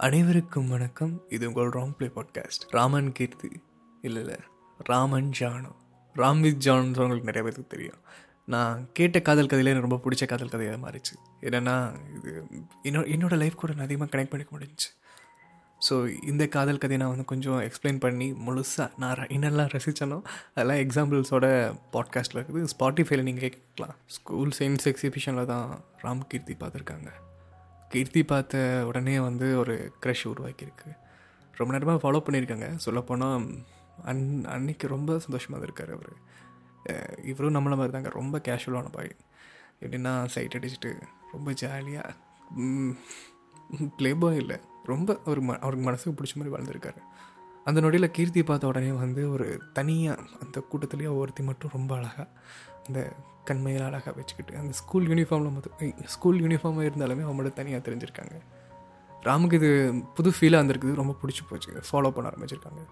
அனைவருக்கும் வணக்கம். இது உங்கள் wrong play podcast Raman Keerthi. இல்லை இல்லை. ராமன் ஜானோ. ராம் வித் ஜான் உங்களுக்கு நிறைய பேருக்கு தெரியும். நான் கேட்ட காதல் கதையில எனக்கு ரொம்ப பிடிச்ச காதல் கதையாக மாறிச்சு என்னென்னா இது என்னோட என்னோடய லைஃப் கூட நான் அதிகமாக கனெக்ட் பண்ணிக்க முடிஞ்சுச்சு. ஸோ இந்த காதல் கதையை நான் வந்து கொஞ்சம் எக்ஸ்பிளைன் பண்ணி முழுசாக நான் ர- என்னெல்லாம் ரசித்தனோ அதெல்லாம் எக்ஸாம்பிள்ஸோட பாட்காஸ்ட்டில் இருக்குது. ஸ்பாட்டிஃபைல நீங்கள் கேட்கலாம். ஸ்கூல் சயின்ஸ் எக்ஸிபிஷனில் தான் ராம் கீர்த்தி பார்த்துருக்காங்க. கீர்த்தி பார்த்த உடனே வந்து ஒரு க்ரஷ் உருவாக்கியிருக்கு. ரொம்ப நேரமாக ஃபாலோ பண்ணியிருக்காங்க. சொல்லப்போனால் அன் அன்னைக்கு ரொம்ப சந்தோஷமாக இருக்கார் அவர். இவரும் நம்மள மாதிரி தாங்க. ரொம்ப கேஷுவலான பாய் எப்படின்னா சைட் அடிச்சுட்டு ரொம்ப ஜாலியாக ப்ளே பாய் இல்லை. ரொம்ப ஒரு ம அவருக்கு மனசுக்கு பிடிச்ச மாதிரி வாழ்ந்திருக்காரு. அந்த நொடியில் கீர்த்தி பார்த்த உடனே வந்து ஒரு தனியாக அந்த கூட்டத்துலேயே ஒருத்தி மட்டும் ரொம்ப அழகாக அந்த கண்மையில் அழகாக வச்சுக்கிட்டு அந்த ஸ்கூல் யூனிஃபார்மில் மட்டும் ஸ்கூல் யூனிஃபார்மாக இருந்தாலுமே அவங்களோட தனியாக தெரிஞ்சிருக்காங்க. ராமுக்கு இது புது ஃபீலாக இருந்திருக்குது ரொம்ப பிடிச்சி போச்சு. ஃபாலோ பண்ண ஆரம்பிச்சிருக்காங்க.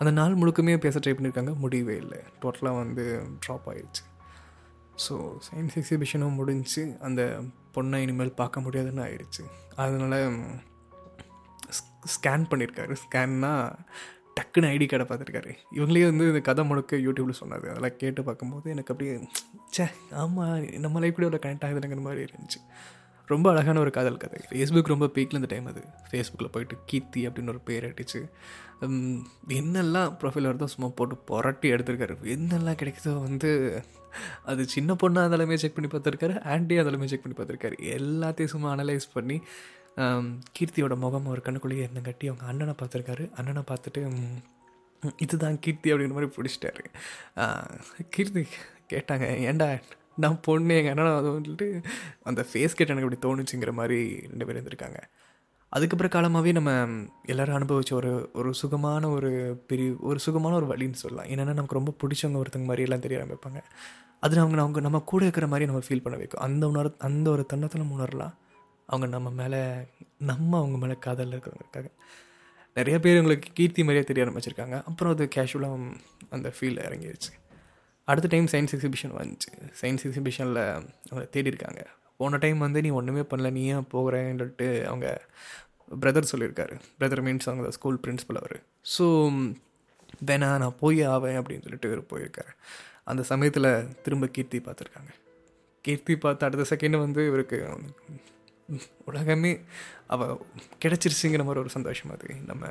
அந்த நாள் முழுக்கமே பேச ட்ரை பண்ணியிருக்காங்க முடியவே இல்லை. டோட்டலாக வந்து ட்ராப் ஆகிடுச்சு ஸோ சயின்ஸ் எக்ஸிபிஷனும் முடிஞ்சு அந்த பொண்ணை இனிமேல் பார்க்க முடியாதுன்னு ஆயிடுச்சு அதனால் ஸ்கேன் பண்ணியிருக்காரு ஸ்கேன்னா டக்குன்னு ஐடி கார்டை பார்த்துருக்காரு. இவங்களே வந்து இந்த கதை முழுக்க யூடியூப்பில் சொன்னார். அதெல்லாம் கேட்டு பார்க்கும்போது எனக்கு அப்படியே ச்சே ஆமாம் நம்ம லைஃப் கூட அவ்வளோ கனெக்ட் ஆகுதுங்கிற மாதிரி இருந்துச்சு. ரொம்ப அழகான ஒரு காதல் கதை. ஃபேஸ்புக் ரொம்ப பீக்கில் இந்த டைம் அது. ஃபேஸ்புக்கில் போயிட்டு கீர்த்தி அப்படின்னு ஒரு பேர் அடிச்சு என்னெல்லாம் ப்ரொஃபைல் வருதோ சும்மா போட்டு புரட்டி எடுத்திருக்காரு. என்னெல்லாம் கிடைக்குதோ வந்து அது சின்ன பொண்ணாக அதெல்லாமே செக் பண்ணி பார்த்துருக்காரு ஆன்டி அதெல்லாமே செக் பண்ணி பார்த்துருக்காரு. எல்லாத்தையும் சும்மா அனலைஸ் பண்ணி கீர்த்தியோட முகம் ஒரு கண்ணுக்குள்ளேயே இருந்தங்காட்டி அவங்க அண்ணனை பார்த்துருக்காரு. அண்ணனை பார்த்துட்டு இதுதான் கீர்த்தி அப்படிங்கிற மாதிரி பிடிச்சிட்டாரு. கீர்த்தி கேட்டாங்க ஏன்டா நான் பொண்ணு எங்கள் அண்ணனை அது வந்துட்டு அந்த ஃபேஸ் கேட்டு எனக்கு இப்படி தோணுச்சுங்கிற மாதிரி ரெண்டு பேர் இருந்திருக்காங்க. அதுக்கப்புறம் காலமாகவே நம்ம எல்லோரும் அனுபவிச்ச ஒரு ஒரு சுகமான ஒரு பிரிவு ஒரு சுகமான ஒரு வழின்னு சொல்லலாம். என்னென்னா நமக்கு ரொம்ப பிடிச்சவங்க ஒருத்தங்க மாதிரி எல்லாம் தெரிய ஆரம்பிப்பாங்க. அது அவங்க அவங்க நம்ம கூட இருக்கிற மாதிரி நம்ம ஃபீல் பண்ண வைக்கும். அந்த உணர் அந்த ஒரு தன்னத்தில் நம்ம உணரலாம். அவங்க நம்ம மேலே நம்ம அவங்க மேலே காதலில் இருக்கிறவங்களுக்காக. நிறைய பேர் உங்களுக்கு கீர்த்தி மாதிரியே தெரிய ஆரம்பிச்சிருக்காங்க. அப்புறம் அது கேஷுவலாக அந்த ஃபீல் இறங்கிடுச்சு அடுத்த டைம் சயின்ஸ் எக்ஸிபிஷன் வந்துச்சு. சயின்ஸ் எக்ஸிபிஷனில் அவங்க தேடி இருக்காங்க. போன டைம் வந்து நீ ஒன்றுமே பண்ணல. நீ ஏன் போகிறேன்னு சொல்லிட்டு அவங்க பிரதர் சொல்லியிருக்காரு. பிரதர் மீன்ஸ் அவங்க ஸ்கூல் பிரின்ஸிபல் அவர். ஸோ வேணா நான் போய் ஆவேன் அப்படின்னு சொல்லிட்டு இவர் போயிருக்காரு. அந்த சமயத்தில் திரும்ப கீர்த்தி பார்த்துருக்காங்க. கீர்த்தி பார்த்து அடுத்த செகண்ட் வந்து இவருக்கு உலகமே அவள் கிடச்சிருச்சுங்கிற மாதிரி ஒரு சந்தோஷம் அது. நம்ம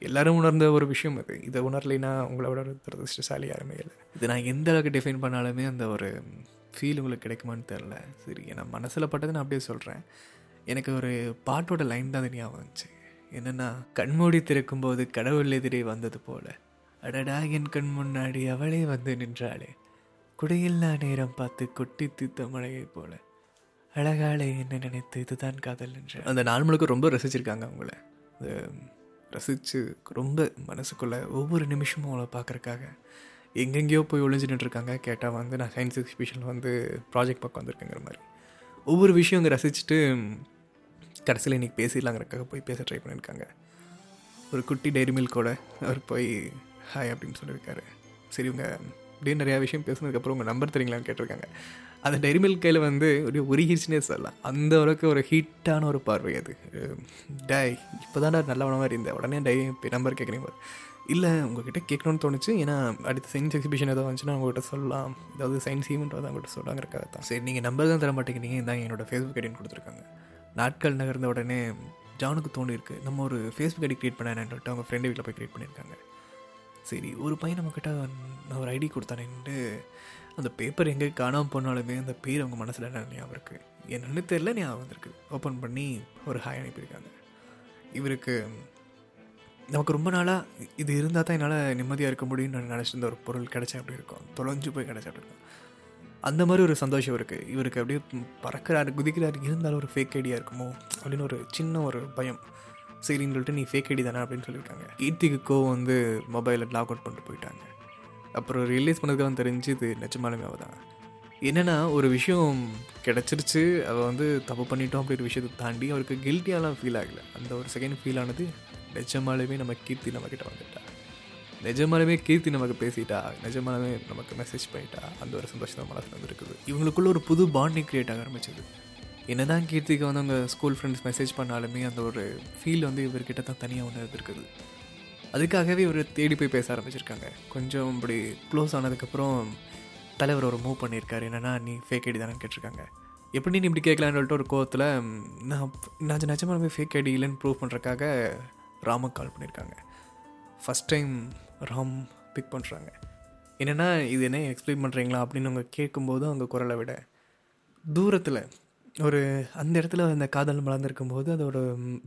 எல்லாரும் உணர்ந்த ஒரு விஷயம் அது. இதை உணரலைன்னா உங்களை விட துரதிருஷ்டசாலி யாருமே இல்லை. இது நான் எந்த அளவுக்கு டிஃபைன் பண்ணாலுமே அந்த ஒரு ஃபீல் உங்களுக்கு கிடைக்குமான்னு தெரில சரி நான் மனசில் பட்டது நான் அப்படியே சொல்கிறேன் எனக்கு ஒரு பாட்டோட லைன் தான் அது ஞாபகம் வந்துச்சு. என்னென்னா கண்மூடி திறக்கும்போது கடவுள் எதிரே வந்தது போல. அடடா என் கண் முன்னாடி அவளே வந்து நின்றாளே. குடையில்லா நேரம் பார்த்து கொட்டி தீத்த மழையை போல. அழகாலே என்ன நினைத்து இதுதான் காதல் என்று. அந்த நாள் முழுக்க ரொம்ப ரசிச்சிருக்காங்க அவங்கள. ரசித்து ரொம்ப மனசுக்குள்ள ஒவ்வொரு நிமிஷமும் அவளை பார்க்குறக்காக எங்கெங்கேயோ போய் ஒளிஞ்சு இருக்காங்க கேட்டால் வந்து நான் சயின்ஸ் எக்ஸிபிஷனில் வந்து ப்ராஜெக்ட் பக்கம் வந்திருக்கேங்கிற மாதிரி. ஒவ்வொரு விஷயம் அங்கே ரசிச்சுட்டு கடைசியில் இன்றைக்கி பேசிடலாங்கிறக்காக போய் பேச ட்ரை பண்ணியிருக்காங்க. ஒரு குட்டி டைரி மில்கோட அவர் போய் ஹாய் அப்படின்னு சொல்லியிருக்காரு. சரி இவங்க அப்படியே நிறையா விஷயம் பேசுனதுக்கப்புறம் உங்கள் நம்பர் தெரியுங்களான்னு கேட்டிருக்காங்க. அந்த டைரி மில்க் கையில் வந்து ஒரு உருகிச்சுனே சொல்லலாம். அந்த அளவுக்கு ஒரு ஹீட்டான ஒரு பார்வை அது. டை இப்போ தான் நல்லவன மாதிரி இருந்தேன் உடனே டை நம்பர் கேட்குறீங்க இல்லை உங்ககிட்ட கேட்கணும்னு தோணுச்சு. ஏன்னா அடுத்த சயின்ஸ் எக்ஸிபிஷன் ஏதாவது வந்துச்சுன்னா உங்கள்கிட்ட சொல்லலாம். ஏதாவது சயின்ஸ் ஈவெண்ட் வந்து அவங்கள்ட்ட சொல்லாங்கிறக்காக தான். சரி நீங்கள் நம்பர் தான் தர மாட்டேங்கிறீங்க. இந்தாங்க என்னோடய ஃபேஸ்புக் ஐடின்னு கொடுத்துருக்காங்க. நாட்கள் நகர்ந்த உடனே ஜானுக்கு தோணிருக்கு நம்ம ஒரு ஃபேஸ்புக் ஐடி க்ரியேட் பண்ண சொல்லிட்டு அவங்க ஃப்ரெண்டு வீட்டில் போய் க்ரியேட் பண்ணியிருக்காங்க. சரி ஒரு பையன் நம்மக்கிட்ட நான் ஒரு ஐடி கொடுத்தானேன்ட்டு அந்த பேப்பர் எங்கே காணாமல் போனாலுமே அந்த பேர் அவங்க மனசில் என்ன ஞாபகம் இருக்குது என்னன்னு தெரில ஞாபகம் வந்திருக்கு. ஓப்பன் பண்ணி ஒரு ஹாய் அனுப்பியிருக்காங்க. இவருக்கு நமக்கு ரொம்ப நாளாக இது இருந்தால் தான் என்னால் நிம்மதியாக இருக்க முடியும்னு நான் நினச்சிருந்த ஒரு பொருள் கிடச்சா அப்படி இருக்கும்? தொலைஞ்சு போய் கிடச்சா அப்படி இருக்கும்? அந்த மாதிரி ஒரு சந்தோஷம் இருக்குது இவருக்கு அப்படியே பறக்கிறாரு குதிக்கிறாரு. இருந்தாலும் ஒரு ஃபேக் ஐடியா இருக்குமோ அப்படின்னு ஒரு சின்ன ஒரு பயம். சரின்னு சொல்லிட்டு நீ ஃபேக் ஐடி தானே அப்படின்னு சொல்லியிருக்காங்க. கீர்த்திக்கு கோவம் வந்து மொபைலில் லாக் அவுட் பண்ணிட்டு போயிட்டாங்க. அப்புறம் ரிலீஸ் பண்ணதுக்கு தெரிஞ்சு இது நிஜமாலுமே அவள் தான். என்னென்னா ஒரு விஷயம் கிடச்சிருச்சு அவள் வந்து தப்பு பண்ணிட்டோம் அப்படின்ற விஷயத்தை தாண்டி அவருக்கு கில்ட்டியாலாம் ஃபீல் ஆகலை. அந்த ஒரு செகண்ட் ஃபீல் ஆனது நிஜமாலுமே நம்ம கீர்த்தி நம்மக்கிட்ட வந்துட்டா. நிஜமாலுமே கீர்த்தி நமக்கு பேசிட்டா நிஜமாலுமே நமக்கு மெசேஜ் பண்ணிட்டா அந்த ஒரு சந்தோஷம் தான் மனசில் வந்துருக்குது இவங்களுக்குள்ள ஒரு புது பாண்டிங் கிரியேட் ஆக ஆரம்பிச்சது. என்ன தான் கீர்த்திக்கு வந்து அவங்க ஸ்கூல் ஃப்ரெண்ட்ஸ் மெசேஜ் பண்ணாலுமே அந்த ஒரு ஃபீல் வந்து இவர்கிட்ட தான் தனியாக ஒன்று இருந்திருக்குது அதுக்காகவே இவர் தேடி போய் பேச ஆரம்பிச்சிருக்காங்க. கொஞ்சம் இப்படி க்ளோஸ் ஆனதுக்கப்புறம் தலைவர் ஒரு மூவ் பண்ணியிருக்காரு. என்னென்னா நீ ஃபேக் ஐடி தானே கேட்டிருக்காங்க. எப்படி நீ இப்படி கேட்கலான்னு சொல்லிட்டு ஒரு கோவத்தில் நான் நான் நிஜமாலுமே ஃபேக் ஐடி இல்லைன்னு ப்ரூவ் பண்ணுறக்காக ராமுக்கு கால் பண்ணியிருக்காங்க. ஃபஸ்ட் டைம் ராம் பிக் பண்ணுறாங்க என்னென்னா இது என்ன எக்ஸ்பிளைன் பண்ணுறீங்களா அப்படின்னு அவங்க கேட்கும்போது அவங்க குரலை விட தூரத்தில் ஒரு அந்த இடத்துல அந்த காதல் மலர்ந்துருக்கும் போது அதோட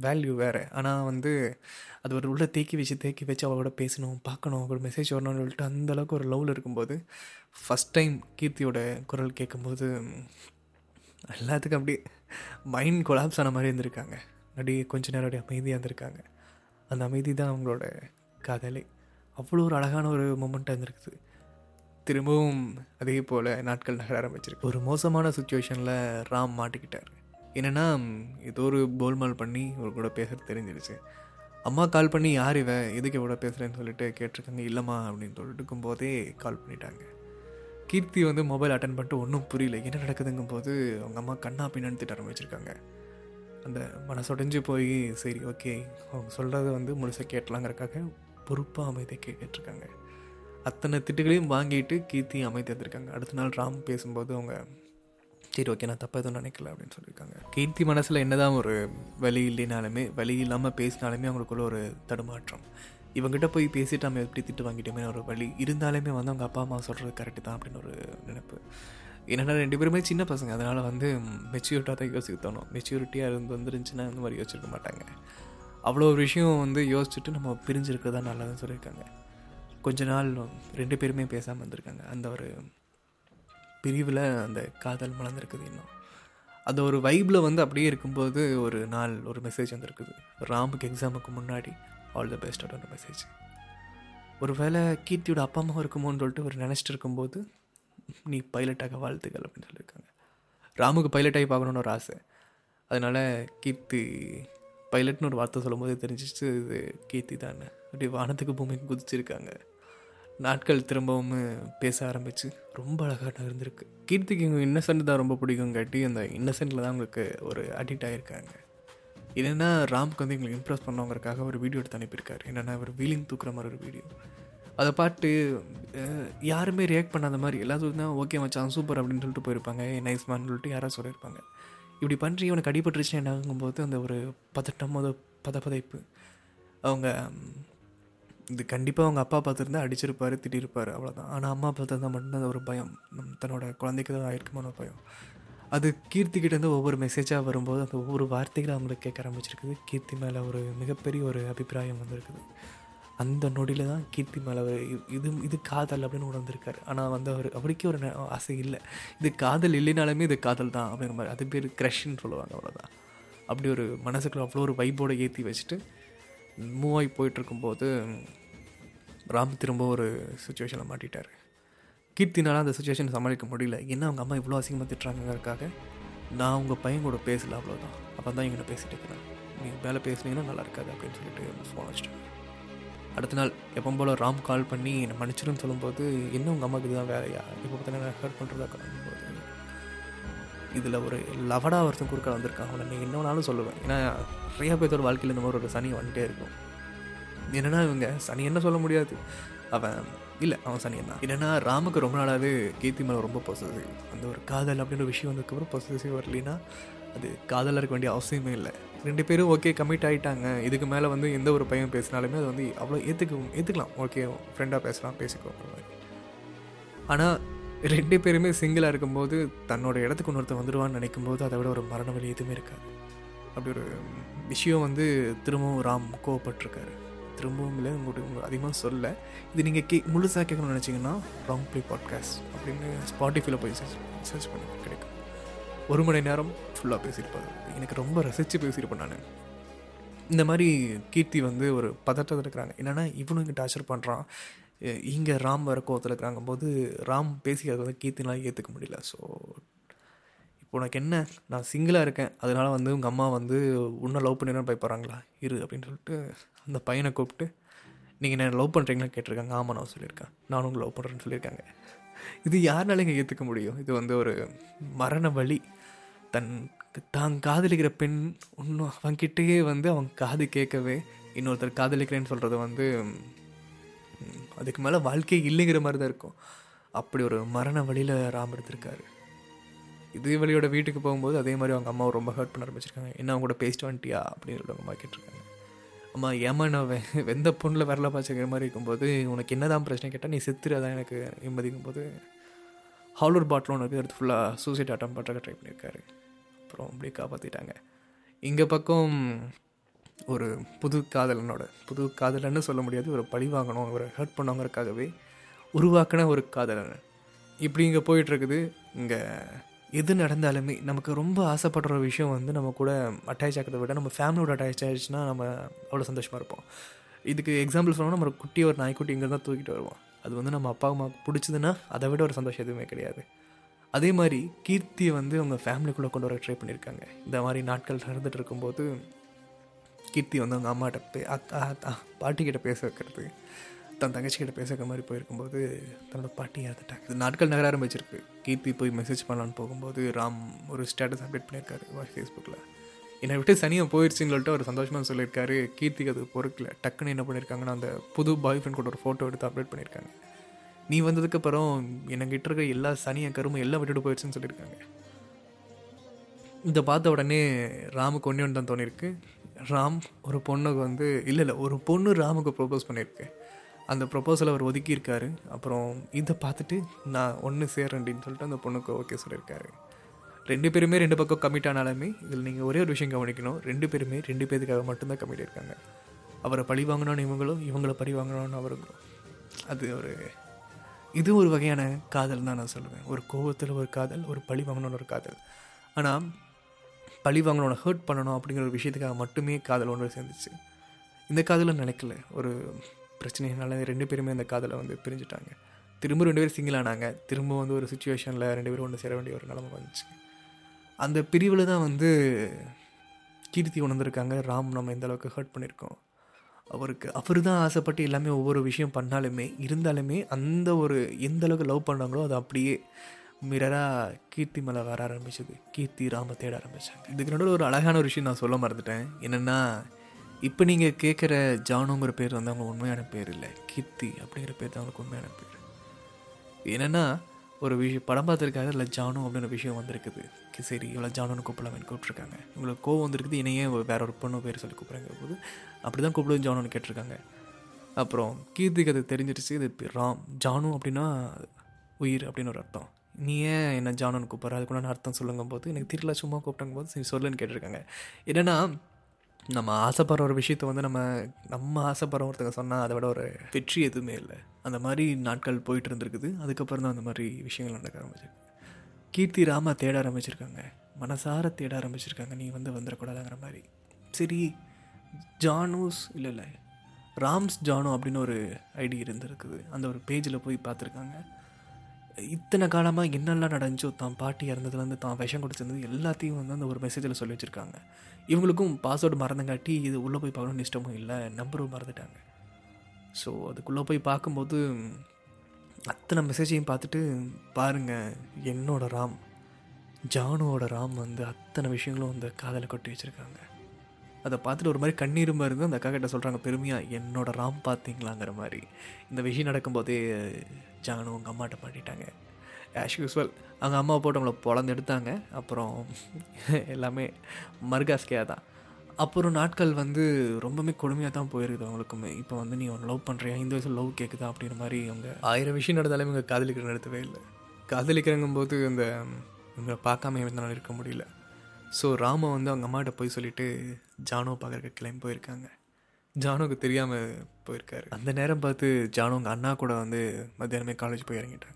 வேல்யூ வேறு. ஆனால் வந்து அது ஒரு உள்ள தேக்கி வச்சு தேக்கி வச்சு அவளோட பேசணும் பார்க்கணும் ஒரு மெசேஜ் வரணும்னு சொல்லிட்டு அந்த அளவுக்கு ஒரு லவ்வில் இருக்கும்போது ஃபஸ்ட் டைம் கீர்த்தியோட குரல் கேட்கும்போது எல்லாத்துக்கும் அப்படியே மைண்ட் கொலாப்ஸ் ஆன மாதிரி இருந்திருக்காங்க. அப்படியே கொஞ்ச நேரம் அப்படியே அமைதியாக இருந்திருக்காங்க. அந்த அமைதி தான் அவங்களோட காதலே. அவ்வளோ ஒரு அழகான ஒரு மூமெண்ட்டாக இருந்திருக்குது. திரும்பவும் அதே போல் நாட்கள் நகர ஆரம்பிச்சிருக்கு. ஒரு மோசமான சுச்சுவேஷனில் ராம் மாட்டிக்கிட்டார். என்னென்னா ஏதோ ஒரு போல்மால் பண்ணி ஒரு கூட பேசுகிறது தெரிஞ்சிருச்சு. அம்மா கால் பண்ணி யார் இவன் எதுக்கு இவ்வளோ பேசுகிறேன்னு சொல்லிட்டு கேட்டிருக்காங்க. இல்லைம்மா அப்படின்னு சொல்லிட்டு இருக்கும்போதே கால் பண்ணிட்டாங்க. கீர்த்தி வந்து மொபைல் அட்டன் பண்ணிட்டு ஒன்றும் புரியல. என்ன நடக்குதுங்கும் போது அவங்க அம்மா கண்ணா பின்னான்னு திட்ட ஆரம்பிச்சிருக்காங்க. அந்த மனசொடைஞ்சு போய் சரி ஓகே அவங்க சொல்கிறத வந்து முழுசாக கேட்டலாங்கிறக்காக பொறுப்பாக அமைதியை கேட்டிருக்காங்க. அத்தனை திட்டுகளையும் வாங்கிட்டு கீர்த்தி அமைதி வந்திருக்காங்க அடுத்த நாள் ராம் பேசும்போது அவங்க சரி ஓகே நான் தப்பாக எதுவும் நினைக்கல அப்படின்னு சொல்லியிருக்காங்க. கீர்த்தி மனசில் என்னதான் ஒரு வழி இல்லைனாலுமே வழி இல்லாமல் பேசினாலுமே அவங்களுக்குள்ள ஒரு தடுமாற்றம். இவங்ககிட்ட போய் பேசிட்டு நம்ம எப்படி திட்டு வாங்கிட்டோமே ஒரு வழி இருந்தாலுமே வந்து அவங்க அப்பா அம்மா சொல்கிறது கரெக்டு தான் அப்படின்னு ஒரு நினைப்பு. என்னென்னா ரெண்டு பேருமே சின்ன பசங்க. அதனால் வந்து மெச்சூரிட்டாக தான் யோசிக்க தோணும். மெச்சூரிட்டியாக இருந்து வந்துருந்துச்சுன்னா இந்த மாதிரி யோசிச்சிருக்க மாட்டாங்க. அவ்வளோ ஒரு விஷயம் வந்து யோசிச்சுட்டு நம்ம பிரிஞ்சிருக்கிறதா நல்லதுன்னு சொல்லியிருக்காங்க. கொஞ்ச நாள் ரெண்டு பேருமே பேசாமல் இருந்திருக்காங்க. அந்த ஒரு பிரிவில் அந்த காதல் மலர்ந்துருக்குது இன்னும். அந்த ஒரு வைப்பில் வந்து அப்படியே இருக்கும்போது ஒரு நாள் ஒரு மெசேஜ் வந்திருக்குது. ராமுக்கு எக்ஸாமுக்கு முன்னாடி ஆல் த பெஸ்ட் ஒரு மெசேஜ் ஒரு வேளை கீர்த்தியோட அப்பா அம்மா இருக்குமோன்னு சொல்லிட்டு ஒரு நினச்சிட்டு இருக்கும்போது நீ பைலட்டாக வாழ்த்துக்கள் அப்படின்னு சொல்லியிருக்காங்க. ராமுக்கு பைலட் ஆகி பார்க்கணுன்னு ஒரு ஆசை. அதனால் கீர்த்தி பைலட்னு ஒரு வார்த்தை சொல்லும்போது தெரிஞ்சிச்சு இது கீர்த்தி தான். அப்படி வானத்துக்கு பூமிக்கு குதிச்சிருக்காங்க. நாட்கள் திரும்பவும் பேச ஆரம்பிச்சு ரொம்ப அழகாக இருந்திருக்கு கீர்த்திக்கு இவங்க இன்னசென்ட் தான் ரொம்ப பிடிக்கும் காட்டி அந்த இன்னசென்ட்டில் தான் உங்களுக்கு ஒரு அடிக்ட் ஆகியிருக்காங்க என்னென்னா ராம்க்கு வந்து எங்களுக்கு இம்ப்ரெஸ் பண்ணவங்கிறக்காக ஒரு வீடியோ எடுத்து அனுப்பியிருக்காரு. என்னென்னா ஒரு வீலிங் தூக்குற மாதிரி ஒரு வீடியோ அதை பார்த்து யாருமே ரியாக்ட் பண்ணாத மாதிரி எல்லாத்துக்கும் தான் ஓகே மச்சான் சூப்பர் அப்படின்னு சொல்லிட்டு போயிருப்பாங்க. நைஸ் மேன் சொல்லிட்டு யாராவது சொல்லியிருப்பாங்க. இப்படி பண்ணுறீங்க இவனுக்கு அடிபட்டுருச்சுன்னா என்னங்கும்போது அந்த ஒரு பதட்டம் ஒரு பதப்பதைப்பு. அவங்க இது கண்டிப்பாக அவங்க அப்பா பார்த்துருந்தா அடிச்சிருப்பார் திட்டிருப்பார் அவ்வளோதான் ஆனால் அம்மா பார்த்துருந்தா மட்டும்தான் ஒரு பயம். தன்னோட குழந்தைக்கு தான் ஆயிருக்குமான பயம். அது கீர்த்திக்கிட்டேருந்து ஒவ்வொரு மெசேஜாக வரும்போது அந்த ஒவ்வொரு வார்த்தைகளை அவங்களுக்கு கேட்க ஆரம்பிச்சிருக்குது. கீர்த்தி மேலே ஒரு மிகப்பெரிய ஒரு அபிப்பிராயம் வந்திருக்குது. அந்த நொடியில் தான் கீர்த்தி மேலே அவர் இது இது காதல் அப்படின்னு உணர்ந்திருக்காரு. ஆனால் வந்து அவர் அவருக்கே ஒரு ஆசை இல்லை. இது காதல் இல்லைனாலுமே இது காதல் தான் அப்படிங்கிற மாதிரி. அது பேர் க்ரஷ்ன்னு சொல்லுவாங்க அவ்வளோதான் அப்படி ஒரு மனசுக்குள்ள அவ்வளோ ஒரு வைப்போடு ஏற்றி வச்சுட்டு மூவ் ஆகி போயிட்டுருக்கும்போது ராம் திரும்ப ஒரு சுச்சுவேஷனில் மாட்டிட்டார். கீர்த்தினால் அந்த சுச்சுவேஷன் சமாளிக்க முடியல. என்ன அவங்க அம்மா இவ்வளோ அசிங்கமாக திட்டுறாங்கிறதுக்காக நான் உங்கள் பையன் கூட பேசல அவ்வளோதான் அப்போ தான் எங்கிட்ட பேசிட்டு இருக்கிறேன். நீங்கள் மேலே பேசுனீங்கன்னா நல்லா இருக்காது அப்படின்னு சொல்லிட்டு ஃபோன் வச்சிட்டேன் அடுத்த நாள் எப்போ போல் ராம் கால் பண்ணி என்னை மன்னிச்சிடுன்னு சொல்லும்போது என்ன உங்கள் அம்மாவுக்கு இதுதான் வேலையா? இப்போ பார்த்தீங்கன்னா ஹெல்ப் பண்ணுறதா இதில் ஒரு லவடாக ஒருத்தன் குறுக்க வந்திருக்கான். அவனை நீங்கள் என்ன வேணாலும் சொல்லுவேன். ஏன்னா நிறையா பேர்த்தோட வாழ்க்கையில் இந்த மாதிரி ஒரு சனி வந்துட்டே இருக்கும். என்னென்னா இவங்க சனி என்ன சொல்ல முடியாது. அவன் இல்லை அவன் சனி என்ன? என்னென்னா ராமுக்கு ரொம்ப நாளாகவே கீர்த்தி மேலே ரொம்ப பொசசிவ் அந்த ஒரு காதல் அப்படின்ற விஷயம் வந்ததுக்கப்புறம் பொசசிவ் வரலினா அது காதலாக இருக்க வேண்டிய அவசியமே இல்லை. ரெண்டு பேரும் ஓகே கமிட் ஆகிட்டாங்க இதுக்கு மேலே வந்து எந்த ஒரு பையன் பேசினாலுமே அது வந்து அவ்வளோ ஏற்றுக்க ஏற்றுக்கலாம் ஓகே ஃப்ரெண்டாக பேசலாம் பேசிக்கோ ஆனால் ரெண்டு பேருமே சிங்கிளாக இருக்கும்போது தன்னோட இடத்துக்கு இன்னொருத்தர் வந்துடுவான்னு நினைக்கும் போது அதை விட ஒரு மரண வழி எதுவுமே இருக்காது. அப்படி ஒரு விஷயம் வந்து திரும்பவும் ராம் கோவப்பட்டிருக்காரு. திரும்பவும் இல்லை உங்களுக்கு அதிகமாக சொல்ல இது நீங்கள் கே முழுசாக கேட்கணும்னு நினச்சிங்கன்னா ராங் ப்ளே பாட்காஸ்ட் அப்படின்னு ஸ்பாட்டிஃபைல போய் சர்ச் சர்ச் பண்ணி கிடைக்கும். ஒரு மணி நேரம் ஃபுல்லாக பேசியிருப்பாரு எனக்கு ரொம்ப ரசித்து பேசியிருப்பேன் நான். இந்த மாதிரி கீர்த்தி வந்து ஒரு பதட்டத்தில் இருக்கிறாங்க. என்னென்னா இவனும் இங்கே டார்ச்சர் பண்ணுறான் இங்கே ராம் வர கோவத்தில் இருக்கிறாங்க போது ராம் பேசி அதை வந்து கீர்த்தினால ஏற்றுக்க முடியல. ஸோ இப்போ உனக்கு என்ன? நான் சிங்கிளாக இருக்கேன். அதனால் வந்து உங்கள் அம்மா வந்து உன்னை லவ் பண்ணிடணும் பயப்படுறாங்களா இரு அப்படின்னு சொல்லிட்டு அந்த பையனை கூப்பிட்டு நீங்கள் என்ன லவ் பண்ணுறீங்களா கேட்டிருக்காங்க. ஆமாம் நான் சொல்லியிருக்கேன். நானும் உங்களை லவ் பண்ணுறேன்னு சொல்லியிருக்காங்க. இது யாருனாலும் இங்கே ஏற்றுக்க முடியும்? இது வந்து ஒரு மரண வழி. தன் தான் காதலிக்கிற பெண் இன்னும் அவன்கிட்டயே வந்து அவன் காது கேட்கவே இன்னொருத்தர் காதலிக்கிறேன்னு சொல்கிறது வந்து அதுக்கு மேலே வாழ்க்கை இல்லைங்கிற மாதிரி தான் இருக்கும். அப்படி ஒரு மரண வழியில் ராம் எடுத்திருக்காரு. இதே வழியோட வீட்டுக்கு போகும்போது அதே மாதிரி அவங்க அம்மாவை ரொம்ப ஹர்ட் பண்ண ஆரம்பிச்சிருக்காங்க. என்ன அவங்க கூட பேசிட்டு வந்துட்டியா? அப்படின்னு சொல்லி அவங்க அம்மா கேட்டிருக்காங்க. அம்மா ஏமா நான் வெ வெந்த பொண்ணில் வரல பாய்ச்சிக்கிற மாதிரி இருக்கும்போது உனக்கு என்னதான் பிரச்சனை கேட்டால் நீ செத்துரு அதான் எனக்கு நிம்மதிக்கும் போது ஹாலூர் பாட்டில் ஒன்று எடுத்து ஃபுல்லாக சூசைட் அட்டம் பண்ணுறக்க ட்ரை பண்ணியிருக்காரு அப்புறம் அப்படியே காப்பாற்றிட்டாங்க இங்கே பக்கம் ஒரு புது காதலனோட புது காதலன்னு சொல்ல முடியாது ஒரு பழி வாங்கணும் ஒரு ஹர்ட் பண்ணவங்கிறதுக்காகவே உருவாக்கின ஒரு காதலன். இப்படி இங்கே போயிட்டுருக்குது. இங்கே எது நடந்தாலுமே நமக்கு ரொம்ப ஆசைப்படுற ஒரு விஷயம் வந்து நம்ம கூட அட்டாச் ஆகிறத விட நம்ம ஃபேமிலியோட அட்டாச் ஆகிடுச்சுன்னா நம்ம அவ்வளோ சந்தோஷமாக இருப்போம். இதுக்கு எக்ஸாம்பிள் சொல்லணும்னா நம்ம குட்டி ஒரு நாய்க்குட்டி இங்கே தான் தூக்கிட்டு வருவோம். அது வந்து நம்ம அப்பா அம்மாவுக்கு பிடிச்சதுன்னா அதை விட ஒரு சந்தோஷம் எதுவுமே கிடையாது. அதே மாதிரி கீர்த்தியை வந்து அவங்க ஃபேமிலிக்குள்ளே கொண்டு வர ட்ரை பண்ணியிருக்காங்க. இந்த மாதிரி நாட்கள் நடந்துகிட்டு இருக்கும்போது கீர்த்தி வந்து அவங்க அம்மாட்ட பே அக்கா பாட்டிக்கிட்ட பேச வைக்கிறது தன் தங்கச்சிக்கிட்ட பேச வைக்கிற மாதிரி போயிருக்கும்போது தன்னோட பாட்டி இறந்துட்டாங்க. இது நாட்கள் நகர ஆரம்பிச்சிருக்கு. கீர்த்தி போய் மெசேஜ் பண்ணலான்னு போகும்போது ராம் ஒரு ஸ்டேட்டஸ் அப்டேட் பண்ணியிருக்காரு ஃபேஸ்புக்கில் என்னை விட்டு சனியாக போயிடுச்சுன்னு சொல்லிட்டு சந்தோஷமாக சொல்லியிருக்காரு. கீர்த்திக்கு அது பொறுக்கல. டக்குன்னு என்ன பண்ணியிருக்காங்கன்னா அந்த புது பாய் ஃப்ரெண்ட் கூட ஒரு ஃபோட்டோ எடுத்து அப்டேட் பண்ணியிருக்காங்க. நீ வந்ததுக்கப்புறம் என்கிட்ட இருக்க எல்லா சனியை கருமும் எல்லாம் விட்டுட்டு போயிடுச்சுன்னு சொல்லியிருக்காங்க. இதை பார்த்த உடனே ராமுக்கு ஒன்றே ஒன்று தான் தோணிருக்கு ராம் ஒரு பொண்ணுக்கு வந்து இல்லை இல்லை ஒரு பொண்ணு ராமுக்கு ப்ரொப்போஸ் பண்ணியிருக்கு. அந்த ப்ரொப்போசலை அவர் ஒதுக்கியிருக்காரு. அப்புறம் இதை பார்த்துட்டு நான் ஒன்று சேர்றேன்டின்னு சொல்லிட்டு அந்த பொண்ணுக்கு ஓகே சொல்லியிருக்காரு. ரெண்டு பேருமே ரெண்டு பக்கம் கமிட் ஆனாலுமே இதில் நீங்கள் ஒரே ஒரு விஷயம் கவனிக்கணும். ரெண்டு பேருமே ரெண்டு பேருக்காக மட்டும்தான் கமிட் இருக்காங்க அவரை பழி வாங்கணும்னு இவங்களும் இவங்கள பழி வாங்கணும்னு அவருங்களும் அது ஒரு இது ஒரு வகையான காதல் தான் நான் சொல்லுவேன். ஒரு கோபத்தில் ஒரு காதல் ஒரு பழி வாங்கணும்னு ஒரு காதல். ஆனால் பழி வாங்கணும் ஹர்ட் பண்ணணும் அப்படிங்கிற ஒரு விஷயத்துக்காக மட்டுமே காதல் ஒன்று சேர்ந்துச்சு. இந்த காதலை நினைக்கல. ஒரு பிரச்சனைனால ரெண்டு பேருமே அந்த காதலை வந்து பிரிஞ்சுட்டாங்க. திரும்ப ரெண்டு பேரும் சிங்கிள் ஆனாங்க. திரும்ப வந்து ஒரு சுச்சுவேஷனில் ரெண்டு பேரும் ஒன்று சேர வேண்டிய ஒரு நிலமை வந்துச்சு. அந்த பிரிவில் தான் வந்து கீர்த்தி உணர்ந்திருக்காங்க. ராம் நம்ம எந்த அளவுக்கு ஹர்ட் பண்ணியிருக்கோம் அவருக்கு அவர் தான் ஆசைப்பட்டு எல்லாமே ஒவ்வொரு விஷயம் பண்ணாலுமே இருந்தாலுமே அந்த ஒரு எந்த அளவுக்கு லவ் பண்ணாங்களோ அது அப்படியே மிரராக கீர்த்தி மேலே வர ஆரம்பிச்சது. கீர்த்தி ராம தேட ஆரம்பிச்சாங்க. இதுக்கு நடுவில் ஒரு அழகான ஒரு விஷயம் நான் சொல்ல மறந்துட்டேன். என்னென்னா இப்போ நீங்கள் கேட்குற ஜானுங்கிற பேர் வந்து அவங்க உண்மையான பேர் இல்லை. கீர்த்தி அப்படிங்கிற பேர் தான் அவங்களுக்கு உண்மையான பேர். என்னென்னா ஒரு விஷயம் படம் பார்த்துருக்காங்க இல்லை ஜானு அப்படின்ற விஷயம் வந்திருக்குது. சரி இவ்வளோ ஜானுன்னு கூப்பிடலாமேன்னு கூப்பிட்ருக்காங்க உங்களுக்கு கோவம் வந்திருக்குது என்னையே வேற ஒரு பொண்ணு பேர் சொல்லி கூப்பிட்றாங்க போது அப்படி தான் கூப்பிடுவது ஜானுன்னு கேட்டிருக்காங்க. அப்புறம் கீர்த்திக்கு அது தெரிஞ்சிருச்சு இது ராம் ஜானு அப்படின்னா உயிர் அப்படின்னு ஒரு அர்த்தம். நீ ஏன் என்ன ஜானுன்னு கூப்பிட்ற? அதுக்குள்ள அர்த்தம் சொல்லுங்கும் போது எனக்கு திருவிழா சும்மா கூப்பிட்டங்கும் போது சரி சொல்லுன்னு கேட்டிருக்காங்க. என்னென்னா நம்ம ஆசைப்படுற ஒரு விஷயத்த வந்து நம்ம நம்ம ஆசைப்படுற ஒருத்தங்க சொன்னால் அதை விட ஒரு வெற்றி எதுவுமே இல்லை. அந்த மாதிரி நாட்கள் போயிட்டு இருந்திருக்குது. அதுக்கப்புறம் தான் அந்த மாதிரி விஷயங்கள் நடக்க ஆரம்பிச்சிருக்கு. கீர்த்தி ராமா தேட ஆரம்பிச்சிருக்காங்க. மனசார தேட ஆரம்பிச்சிருக்காங்க. நீ வந்து வந்துடக்கூடாதுங்கிற மாதிரி. சரி ஜானூஸ் இல்லை இல்லை ராம்ஸ் ஜானோ அப்படின்னு ஒரு ஐடி இருந்திருக்குது. அந்த ஒரு பேஜில் போய் பார்த்துருக்காங்க. இத்தனை காலமாக என்னெல்லாம் நடந்துச்சோ தான் பாட்டி இறந்ததுலேருந்து தான் விஷம் குடிச்சிருந்தது எல்லாத்தையும் வந்து அந்த ஒரு மெசேஜில் சொல்லி வச்சுருக்காங்க. இவங்களுக்கும் பாஸ்வேர்டு மறந்தங்காட்டி இது உள்ளே போய் பார்க்கணும்னு இஷ்டமும் இல்லை நம்பரும் மறந்துட்டாங்க. ஸோ அதுக்குள்ளே போய் பார்க்கும்போது அத்தனை மெசேஜையும் பார்த்துட்டு பாருங்கள் என்னோட ராம் ஜானுவோட ராம் வந்து அத்தனை விஷயங்களும் அந்த காதலை கொட்டி வச்சுருக்காங்க. அதை பார்த்துட்டு ஒரு மாதிரி கண்ணீர் இருந்து அந்த அக்கா கிட்ட சொல்கிறாங்க பெருமையாக என்னோட ராம் பார்த்தீங்களாங்கிற மாதிரி. இந்த விஷயம் நடக்கும்போதே ஜானு உங்கள் அம்மாட்ட மாட்டிட்டாங்க. ஆஸ் யூஸ்வல் அவங்க அம்மா போட்டு அவங்கள பொழந்து எடுத்தாங்க. அப்புறம் எல்லாமே மர்காஸ்கே தான் அப்புறம் நாட்கள் வந்து ரொம்பவே கொடுமையாக தான் போயிருக்குது அவங்களுக்குமே. இப்போ வந்து நீ ஒன்று லவ் பண்ணுறியா இந்த வயசில் லவ் கேட்குதா அப்படின்ற மாதிரி அவங்க ஆயிரம் விஷயம் நடந்தாலும் இவங்க காதலிக்கிற நடத்தவே இல்லை. காதலிக்கிறங்கும்போது அந்த இவங்களை பார்க்காம என்னால் இருக்க முடியல. ஸோ ராம வந்து அவங்க அம்மாட்ட போய் சொல்லிட்டு ஜானோ பார்க்குறக்கு கிளம்பி போயிருக்காங்க. ஜானுவுக்கு தெரியாமல் போயிருக்காரு. அந்த நேரம் பார்த்து ஜானு உங்கள் அண்ணா கூட வந்து மத்தியானமே காலேஜ் போய் இறங்கிட்டாங்க.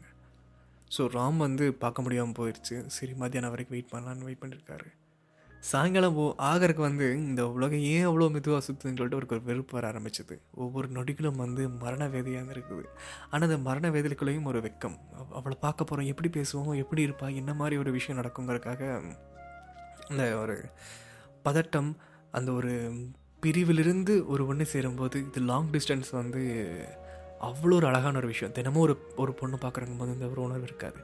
ஸோ ராம் வந்து பார்க்க முடியாமல் போயிடுச்சு சரி மத்தியானம் வரைக்கும் வெயிட் பண்ணலான்னு வெயிட் பண்ணியிருக்காரு சாயங்காலம் போ ஆகறதுக்கு வந்து இந்த உலகம் ஏன் அவ்வளோ மெதுவாக சுற்றுதுன்னு சொல்லிட்டு ஒரு வெறுப்பு வர ஆரம்பிச்சது. ஒவ்வொரு நொடிகளும் வந்து மரண வேதியாக இருக்குது. ஆனால் அந்த மரண வேதிகளுக்குள்ளேயும் ஒரு வெக்கம். அவ- அவளை பார்க்க போகிறோம் எப்படி பேசுவோம் எப்படி இருப்பா என்ன மாதிரி ஒரு விஷயம் நடக்குங்கிறதுக்காக அந்த ஒரு பதட்டம் அந்த ஒரு பிரிவிலிருந்து ஒரு ஒன்று சேரும்போது இது லாங் டிஸ்டன்ஸ் வந்து அவ்வளோ ஒரு அழகான ஒரு விஷயம். தினமும் ஒரு ஒரு பொண்ணு பார்க்குறங்க போது இந்த ஒரு உணர்வு இருக்காது.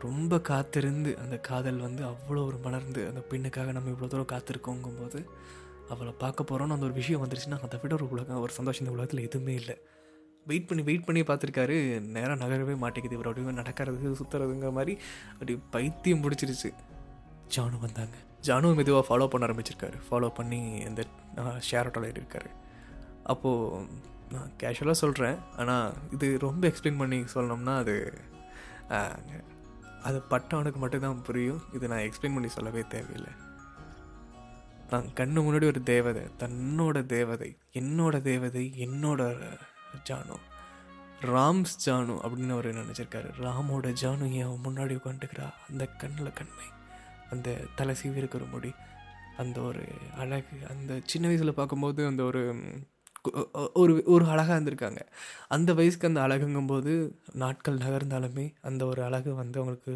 ரொம்ப காத்திருந்து அந்த காதல் வந்து அவ்வளோ ஒரு மலர்ந்து அந்த பெண்ணுக்காக நம்ம இவ்வளோ தூரம் காத்திருக்கோங்கும்போது அவளை பார்க்க போகிறோன்னு அந்த ஒரு விஷயம் வந்துருச்சுன்னா அதை விட ஒரு உலகம் ஒரு சந்தோஷம் இந்த உலகத்தில் எதுவுமே இல்லை. வெயிட் பண்ணி வெயிட் பண்ணி பார்த்துருக்காரு. நேராக நகரவே மாட்டேங்குது. இவர் அப்படியே நடக்கிறது சுற்றுறதுங்கிற மாதிரி அப்படி பைத்தியம் பிடிச்சிருச்சு. ஜானு வந்தாங்க. ஜானு மெதுவாக ஃபாலோ பண்ண ஆரம்பிச்சிருக்காரு. ஃபாலோ பண்ணி இந்த ஷேர் ஆட்டோவில் இருக்காரு. அப்போது நான் கேஷுவலாக சொல்கிறேன் ஆனால் இது ரொம்ப எக்ஸ்பிளைன் பண்ணி சொல்லணும்னா அது அது பட்டவனுக்கு மட்டும்தான் புரியும். இது நான் எக்ஸ்பிளைன் பண்ணி சொல்லவே தேவையில்லை. தான் கண்ணு முன்னாடி ஒரு தேவதை தன்னோட தேவதை என்னோட தேவதை என்னோட ஜானு ராம்ஸ் ஜானு அப்படின்னு அவர் நினச்சிருக்காரு? ராமோட ஜானு ஏன் முன்னாடி உட்காந்துக்கிறா அந்த கண்ணில் கண்மை. அந்த தலை சீவி இருக்கிற முடி அந்த ஒரு அழகு அந்த சின்ன வயசில் பார்க்கும்போது அந்த ஒரு ஒரு ஒரு அழகாக இருந்திருக்காங்க. அந்த வயசுக்கு அந்த அழகுங்கும்போது நாட்கள் நகர்ந்தாலுமே அந்த ஒரு அழகு வந்து அவங்களுக்கு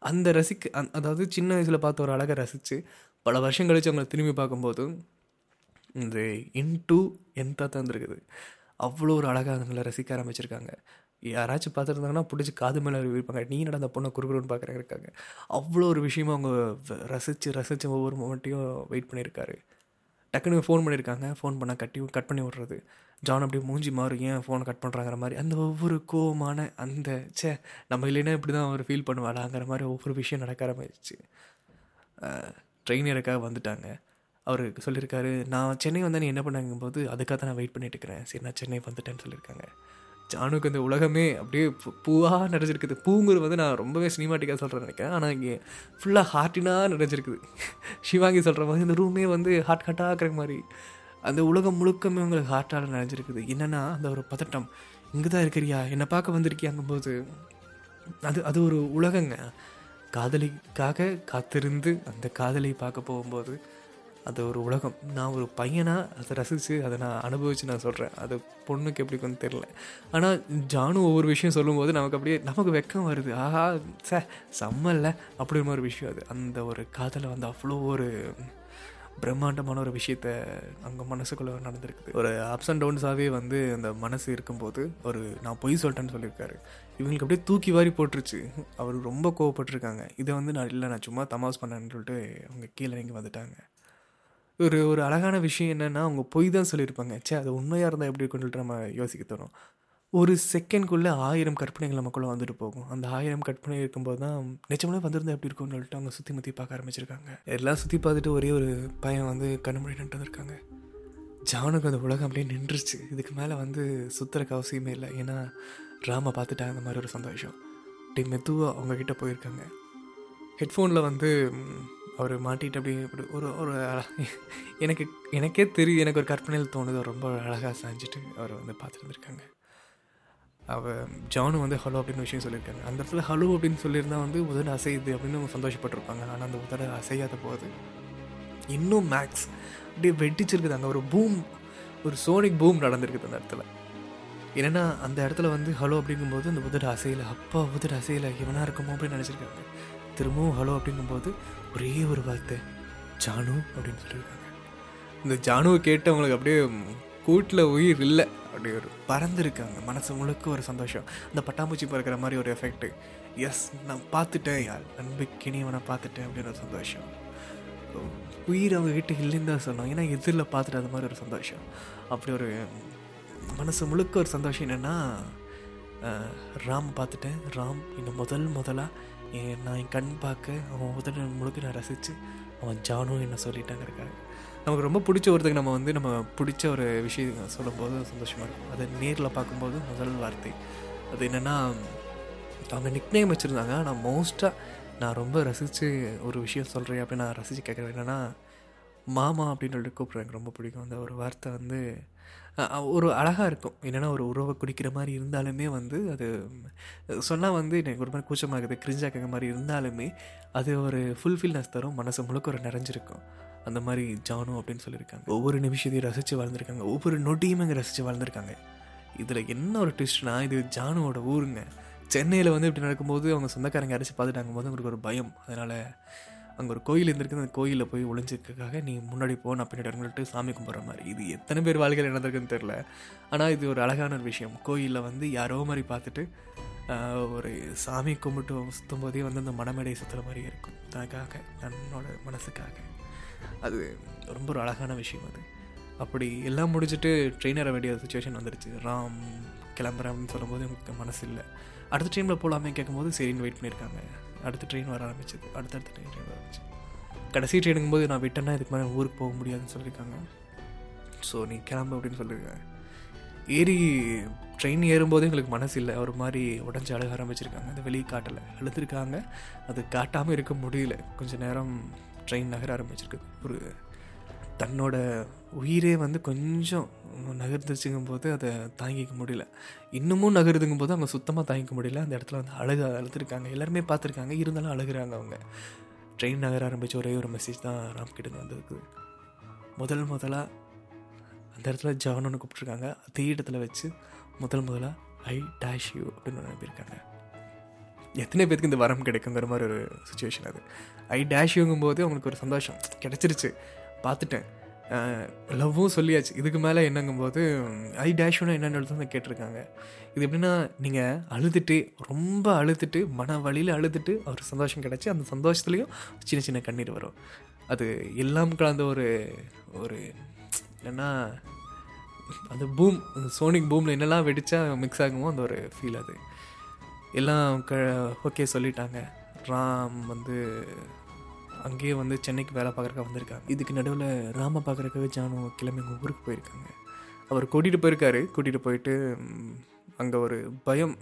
அந்த ரசிக்க அந் அதாவது சின்ன வயசில் பார்த்த ஒரு அழகை ரசித்து பல வருஷம் கழிச்சு அவங்களை திரும்பி பார்க்கும்போது இந்த இன்டூ எந்த இருந்திருக்குது. அவ்வளோ ஒரு அழகாக அதுங்களை ரசிக்க ஆரம்பிச்சிருக்காங்க. யாராச்சும் பார்த்துருந்தாங்கன்னா பிடிச்சி காது மேலே இருப்பாங்க நீ நடந்த பொண்ணை குறுகுறுன்னு பார்க்குறாங்க இருக்காங்க. அவ்வளோ ஒரு விஷயமா அவங்க ரசித்து ரசித்து ஒவ்வொரு மொமெண்ட்டையும் வெயிட் பண்ணியிருக்காரு. டக்குன்னு ஃபோன் பண்ணியிருக்காங்க. ஃபோன் பண்ணால் கட்டி கட் பண்ணி விட்றது. ஜான் அப்படியே மூஞ்சி மாறு ஏன் ஃபோனை கட் பண்ணுறாங்கிற மாதிரி? அந்த ஒவ்வொரு கோவமான அந்த ச்சே நம்ம இல்லைன்னா இப்படி தான் அவர் ஃபீல் பண்ணுவாளாங்கிற மாதிரி ஒவ்வொரு விஷயம் நடக்க ஆரம்பிச்சிச்சு ட்ரெயின் இறக்காக வந்துட்டாங்க. அவர் சொல்லியிருக்காரு நான் சென்னை வந்தேன் நீ என்ன பண்ணாங்கும்போது அதுக்காக தான் நான் வெயிட் பண்ணிட்டு இருக்கிறேன். சரி நான் சென்னை வந்துட்டேன்னு சொல்லியிருக்காங்க. ஜானுக்கு இந்த உலகமே அப்படியே பூவாக பூவா நிறைஞ்சிருக்குது பூங்குறது வந்து நான் ரொம்பவே சினிமாட்டிக்காக சொல்கிறேன் நினைக்கிறேன். ஆனால் இங்கே ஃபுல்லாக ஹார்ட்டினாக நிறைஞ்சிருக்குது சிவாங்கி சொல்கிற மாதிரி இந்த ரூமே வந்து ஹார்ட் ஹார்ட்டாக இருக்கிற மாதிரி. அந்த உலகம் முழுக்கமே உங்களுக்கு ஹார்ட்டால் நிறைஞ்சிருக்குது என்னென்னா அந்த ஒரு பதட்டம். இங்கே தான் இருக்கிறியா? என்னை பார்க்க வந்திருக்கியாங்கும்போது அது அது ஒரு உலகங்க. காதலிக்காக காத்திருந்து அந்த காதலை பார்க்க போகும்போது அது ஒரு உலகம். நான் ஒரு பையனாக அதை ரசித்து அதை நான் அனுபவித்து நான் சொல்கிறேன் அது பொண்ணுக்கு எப்படி கொஞ்சம் தெரில ஆனால் ஜானு ஒவ்வொரு விஷயம் சொல்லும்போது நமக்கு அப்படியே நமக்கு வெக்கம் வருது. ஆஹா சே செம்மல்ல அப்படிங்கிற ஒரு விஷயம் அது. அந்த ஒரு காதலை வந்து அவ்வளோ ஒரு பிரம்மாண்டமான ஒரு விஷயத்த அங்கே மனசுக்குள்ளே நடந்திருக்குது. ஒரு அப்ஸ் அண்ட் டவுன்ஸாகவே வந்து அந்த மனசு இருக்கும்போது ஒரு நான் பொய் சொல்லிட்டேன்னு சொல்லியிருக்காரு. இவங்களுக்கு அப்படியே தூக்கி வாரி போட்டுருச்சு. அவர் ரொம்ப கோவப்பட்டிருக்காங்க. இதை வந்து நான் இல்லை நான் சும்மா தமாஸ் பண்ணேன்னு சொல்லிட்டு அவங்க கீழே இறங்கி வந்துட்டாங்க. ஒரு ஒரு அழகான விஷயம் என்னென்னா அவங்க பொய் தான் சொல்லியிருப்பாங்க. சே அது உண்மையாக இருந்தால் எப்படி இருக்குன்னு சொல்லிட்டு நம்ம யோசிக்க தரும் ஒரு செகண்ட்குள்ளே ஆயிரம் கற்பனைகள் நமக்குள்ளே வந்துட்டு போகும். அந்த ஆயிரம் கற்பனை இருக்கும்போது தான் நிஜமே வந்திருந்தா எப்படி இருக்கும்னு சொல்லிட்டு அவங்க சுற்றி முற்றி பார்க்க ஆரம்பிச்சிருக்காங்க. எல்லாம் சுற்றி பார்த்துட்டு ஒரே ஒரு பையன் வந்து கண்ணுமொழி நின்று வந்திருக்காங்க. ஜானுக்கு அந்த உலகம் அப்படியே நின்றுச்சு இதுக்கு மேலே வந்து சுற்றுறக்கு அவசியமே இல்லை. ஏன்னா ராமை பார்த்துட்டாங்க அந்த மாதிரி ஒரு சந்தோஷம். அப்படி மெதுவாக அவங்கக்கிட்ட போயிருக்காங்க. ஹெட்ஃபோனில் வந்து அவர் மாட்டிட்டு அப்படி இப்படி ஒரு ஒரு எனக்கு எனக்கே தெரியும் எனக்கு ஒரு கற்பனையில் தோணுது ரொம்ப அழகாக சாஞ்சிட்டு அவர் வந்து பார்த்துட்டு இருந்திருக்காங்க அவ ஜானு வந்து ஹலோ அப்படின்னு விஷயம் சொல்லியிருக்காங்க. அந்த இடத்துல ஹலோ அப்படின்னு சொல்லியிருந்தா வந்து உதடு அசையுது அப்படின்னு அவங்க சந்தோஷப்பட்டிருப்பாங்க. ஆனால் அந்த உதடு அசையாத போது இன்னும் மேக்ஸ் அப்படியே வெட்டிச்சிருக்குது அங்கே ஒரு பூம் ஒரு சோனிக் பூம் நடந்திருக்குது அந்த இடத்துல. ஏன்னா அந்த இடத்துல வந்து ஹலோ அப்படிங்கும்போது அந்த உதடு அசையில். அப்பா உதடு அசையில். இவனாக இருக்குமோ? அப்படின்னு நினச்சிருக்காங்க. திரும்பவும் ஹலோ அப்படிங்கும்போது ஒரே ஒரு வார்த்தை ஜானு அப்படின்னு சொல்லியிருக்காங்க. இந்த ஜானுவை கேட்டு அவங்களுக்கு அப்படியே கூட்டில் உயிர் இல்லை அப்படி ஒரு பறந்துருக்காங்க. மனசு முழுக்க ஒரு சந்தோஷம். அந்த பட்டாம்பூச்சி பறக்கிற மாதிரி ஒரு எஃபெக்ட் எஸ் நான் பார்த்துட்டேன் யார்? அன்புக்கினியவனை பார்த்துட்டேன் அப்படின்னு ஒரு சந்தோஷம். உயிர் அவங்கக்கிட்ட இல்லைன்னு தான் சொன்னோம் ஏன்னா எதிரில் பார்த்துட்டு அது மாதிரி ஒரு சந்தோஷம். அப்படி ஒரு மனசு முழுக்க ஒரு சந்தோஷம் என்னென்னா ராம் பார்த்துட்டேன். ராம் இன்னும் முதல் முதலாக நான் என் கண் பார்க்க அவன் உதட முழுக்க நான் ரசித்து அவன் ஜானும் என்ன சொல்லிட்டாங்கிறக்காக நமக்கு ரொம்ப பிடிச்ச ஒருத்தருக்கு நம்ம வந்து நம்ம பிடிச்ச ஒரு விஷயம் சொல்லும்போது சந்தோஷமாக இருக்கும். அதை நேரில் பார்க்கும்போது முதல் வார்த்தை. அது என்னென்னா அவங்க நிக்னேம் வச்சுருந்தாங்க. ஆனால் மோஸ்ட்டாக நான் ரொம்ப ரசித்து ஒரு விஷயம் சொல்கிறேன் அப்படின்னு நான் ரசித்து கேட்குறேன். என்னென்னா மாமா அப்படின்னு சொல்லிட்டு கூப்பிட்றேன் எனக்கு ரொம்ப பிடிக்கும். அந்த ஒரு வார்த்தை வந்து ஒரு அழகாக இருக்கும். என்னென்னா ஒரு உறவை குடிக்கிற மாதிரி இருந்தாலுமே வந்து அது சொன்னால் வந்து எனக்கு ஒரு மாதிரி கூச்சமாகுது கிரிஞ்சாக்கிற மாதிரி இருந்தாலுமே அது ஒரு ஃபுல்ஃபில்னஸ் தரும். மனசு முழுக்க ஒரு நிறைஞ்சிருக்கும். அந்த மாதிரி ஜானு அப்படின்னு சொல்லியிருக்காங்க. ஒவ்வொரு நிமிஷத்தையும் ரசித்து வாழ்ந்துருக்காங்க. ஒவ்வொரு நொட்டியும் அங்கே ரசித்து வாழ்ந்துருக்காங்க. இதில் என்ன ஒரு ட்விஸ்ட்னா இது ஜானுவோட ஊருங்க. சென்னையில் வந்து இப்படி நடக்கும்போது அவங்க சொந்தக்காரங்க அரைச்சி பார்த்துட்டாங்க போது அவங்களுக்கு ஒரு பயம். அதனால் அங்கே ஒரு கோயில் இருந்திருக்கு அந்த கோயிலில் போய் ஒளிஞ்சிருக்கக்காக நீ முன்னாடி போ நான் பின்னாடி வரங்கள்ட்டு சாமி கும்பிட்ற மாதிரி. இது எத்தனை பேர் வாழ்க்கையில் நடந்திருக்குன்னு தெரில ஆனால் இது ஒரு அழகான ஒரு விஷயம். கோயிலில் வந்து யாரோ மாதிரி பார்த்துட்டு ஒரு சாமி கும்பிட்டு சுற்றும் போதே வந்து அந்த மனமேடை சுற்றுற மாதிரி இருக்கும். தனக்காக தன்னோட மனசுக்காக. அது ரொம்ப ஒரு அழகான விஷயம் அது. அப்படி எல்லாம் முடிச்சுட்டு ட்ரெயின் ஏற வேண்டிய சுச்சுவேஷன் வந்துடுச்சு ராம் கிளம்புறேன் அப்படின்னு சொல்லும்போது எனக்கு மனசு இல்லை அடுத்த ட்ரெயினில் போகலாமே கேட்கும்போது சரின்னு வெயிட் பண்ணியிருக்காங்க. அடுத்த ட்ரெயின் வர ஆரம்பிச்சது. அடுத்தடுத்த ட்ரெயின் வர ஆரம்பிச்சு கடைசி ட்ரெயினுக்கும் போது நான் விட்டேன்னா இதுக்கு மேலே ஊருக்கு போக முடியாதுன்னு சொல்லியிருக்காங்க. ஸோ நீ கிளம்பு அப்படின்னு சொல்லியிருக்காங்க. ஏறி ட்ரெயின் ஏறும்போது எங்களுக்கு மனசு இல்லை. ஒரு மாதிரி உடஞ்சி அழக ஆரம்பிச்சிருக்காங்க. அது வெளியே காட்டலை. அழுதுருக்காங்க. அது காட்டாமல் இருக்க முடியல. கொஞ்ச நேரம் ட்ரெயின் நகர ஆரம்பிச்சிருக்கு ஒரு தன்னோட உயிரே வந்து கொஞ்சம் நகர்ந்துச்சுங்கும் போது அதை தாங்கிக்க முடியல. இன்னமும் நகருதுங்கும் போது அவங்க சுத்தமாக தாங்கிக்க முடியல. அந்த இடத்துல வந்து அழுக அழுதுருக்காங்க. எல்லாருமே பார்த்துருக்காங்க. இருந்தாலும் அழுகுறாங்க அவங்க. ட்ரெயின் நகர ஆரம்பித்த ஒரே ஒரு மெசேஜ் தான் ராம்கிட்ட வந்திருக்கு முதல் முதலாக அந்த இடத்துல ஜானு கூப்பிட்ருக்காங்க அதே இடத்துல வச்சு முதல் முதலாக ஐ டேஷ் யூ அப்படின்னு அனுப்பியிருக்காங்க எத்தனை பேருக்கு இந்த வரம் கிடைக்குங்கிற மாதிரி ஒரு சுச்சுவேஷன் அது. ஐ டேஷ் யூங்கும் போது அவங்களுக்கு ஒரு சந்தோஷம். கிடச்சிருச்சு. பார்த்துட்டேன். லவ்வும் சொல்லியாச்சு. இதுக்கு மேலே என்னங்கும்போது ஐ டேஷ்னா என்னென்னு தான் கேட்டிருக்காங்க. இது எப்படின்னா நீங்கள் அழுதுட்டு ரொம்ப அழுதுட்டு மன வழியில் அழுதுட்டு ஒரு சந்தோஷம் கிடச்சி அந்த சந்தோஷத்துலேயும் சின்ன சின்ன கண்ணீர் வரும். அது எல்லாம் கலந்த ஒரு ஒரு என்னன்னா அந்த பூம் அந்த சோனிக் பூமில் என்னெல்லாம் வெடித்தா மிக்ஸ் ஆகுமோ அந்த ஒரு ஃபீல் அது. எல்லாம் க ஓகே சொல்லிட்டாங்க. ராம் வந்து அங்கேயே வந்து சென்னைக்கு வேலை பார்க்குறக்க வந்திருக்காங்க. இதுக்கு நடுவில் ராம பார்க்குறக்காக ஜானு கிளம்பி எங்கள் ஊருக்கு போயிருக்காங்க. அவர் கூட்டிகிட்டு போயிருக்காரு. கூட்டிகிட்டு போயிட்டு அங்கே ஒரு பயம்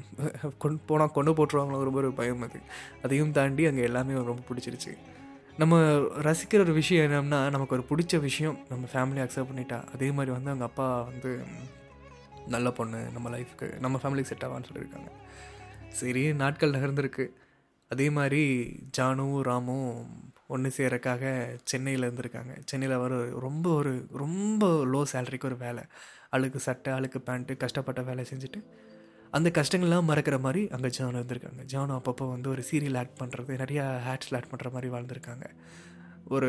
கொண்டு போனால் கொண்டு போட்டுருவாங்களோ ரொம்ப ஒரு பயம் அது. அதையும் தாண்டி அங்கே எல்லாமே ரொம்ப பிடிச்சிருச்சு. நம்ம ரசிக்கிற ஒரு விஷயம் என்னன்னா நமக்கு ஒரு பிடிச்ச விஷயம் நம்ம ஃபேமிலி அக்செப்ட் பண்ணிட்டா அதே மாதிரி வந்து அவங்க அப்பா வந்து நல்ல பொண்ணு நம்ம லைஃப்க்கு நம்ம ஃபேமிலிக்கு செட் ஆவான்னு சொல்லியிருக்காங்க. சரி நாட்கள் நகர்ந்துருக்கு. அதே மாதிரி ஜானுவும் ராமும் ஒன்று சேரக்காக சென்னையில் இருந்திருக்காங்க. சென்னையில் வர ரொம்ப ஒரு ரொம்ப லோ சேலரிக்கு ஒரு வேலை. அழுக்கு சட்டை அழுக்கு பேண்ட்டு கஷ்டப்பட்ட வேலை செஞ்சுட்டு அந்த கஷ்டங்கள்லாம் மறக்கிற மாதிரி அங்கே ஜானு இருந்திருக்காங்க ஜானு அப்பப்போ வந்து ஒரு சீரியல் ஆட் பண்ணுறது நிறையா ஹேட்ஸில் ஆட் பண்ணுற மாதிரி வாழ்ந்திருக்காங்க. ஒரு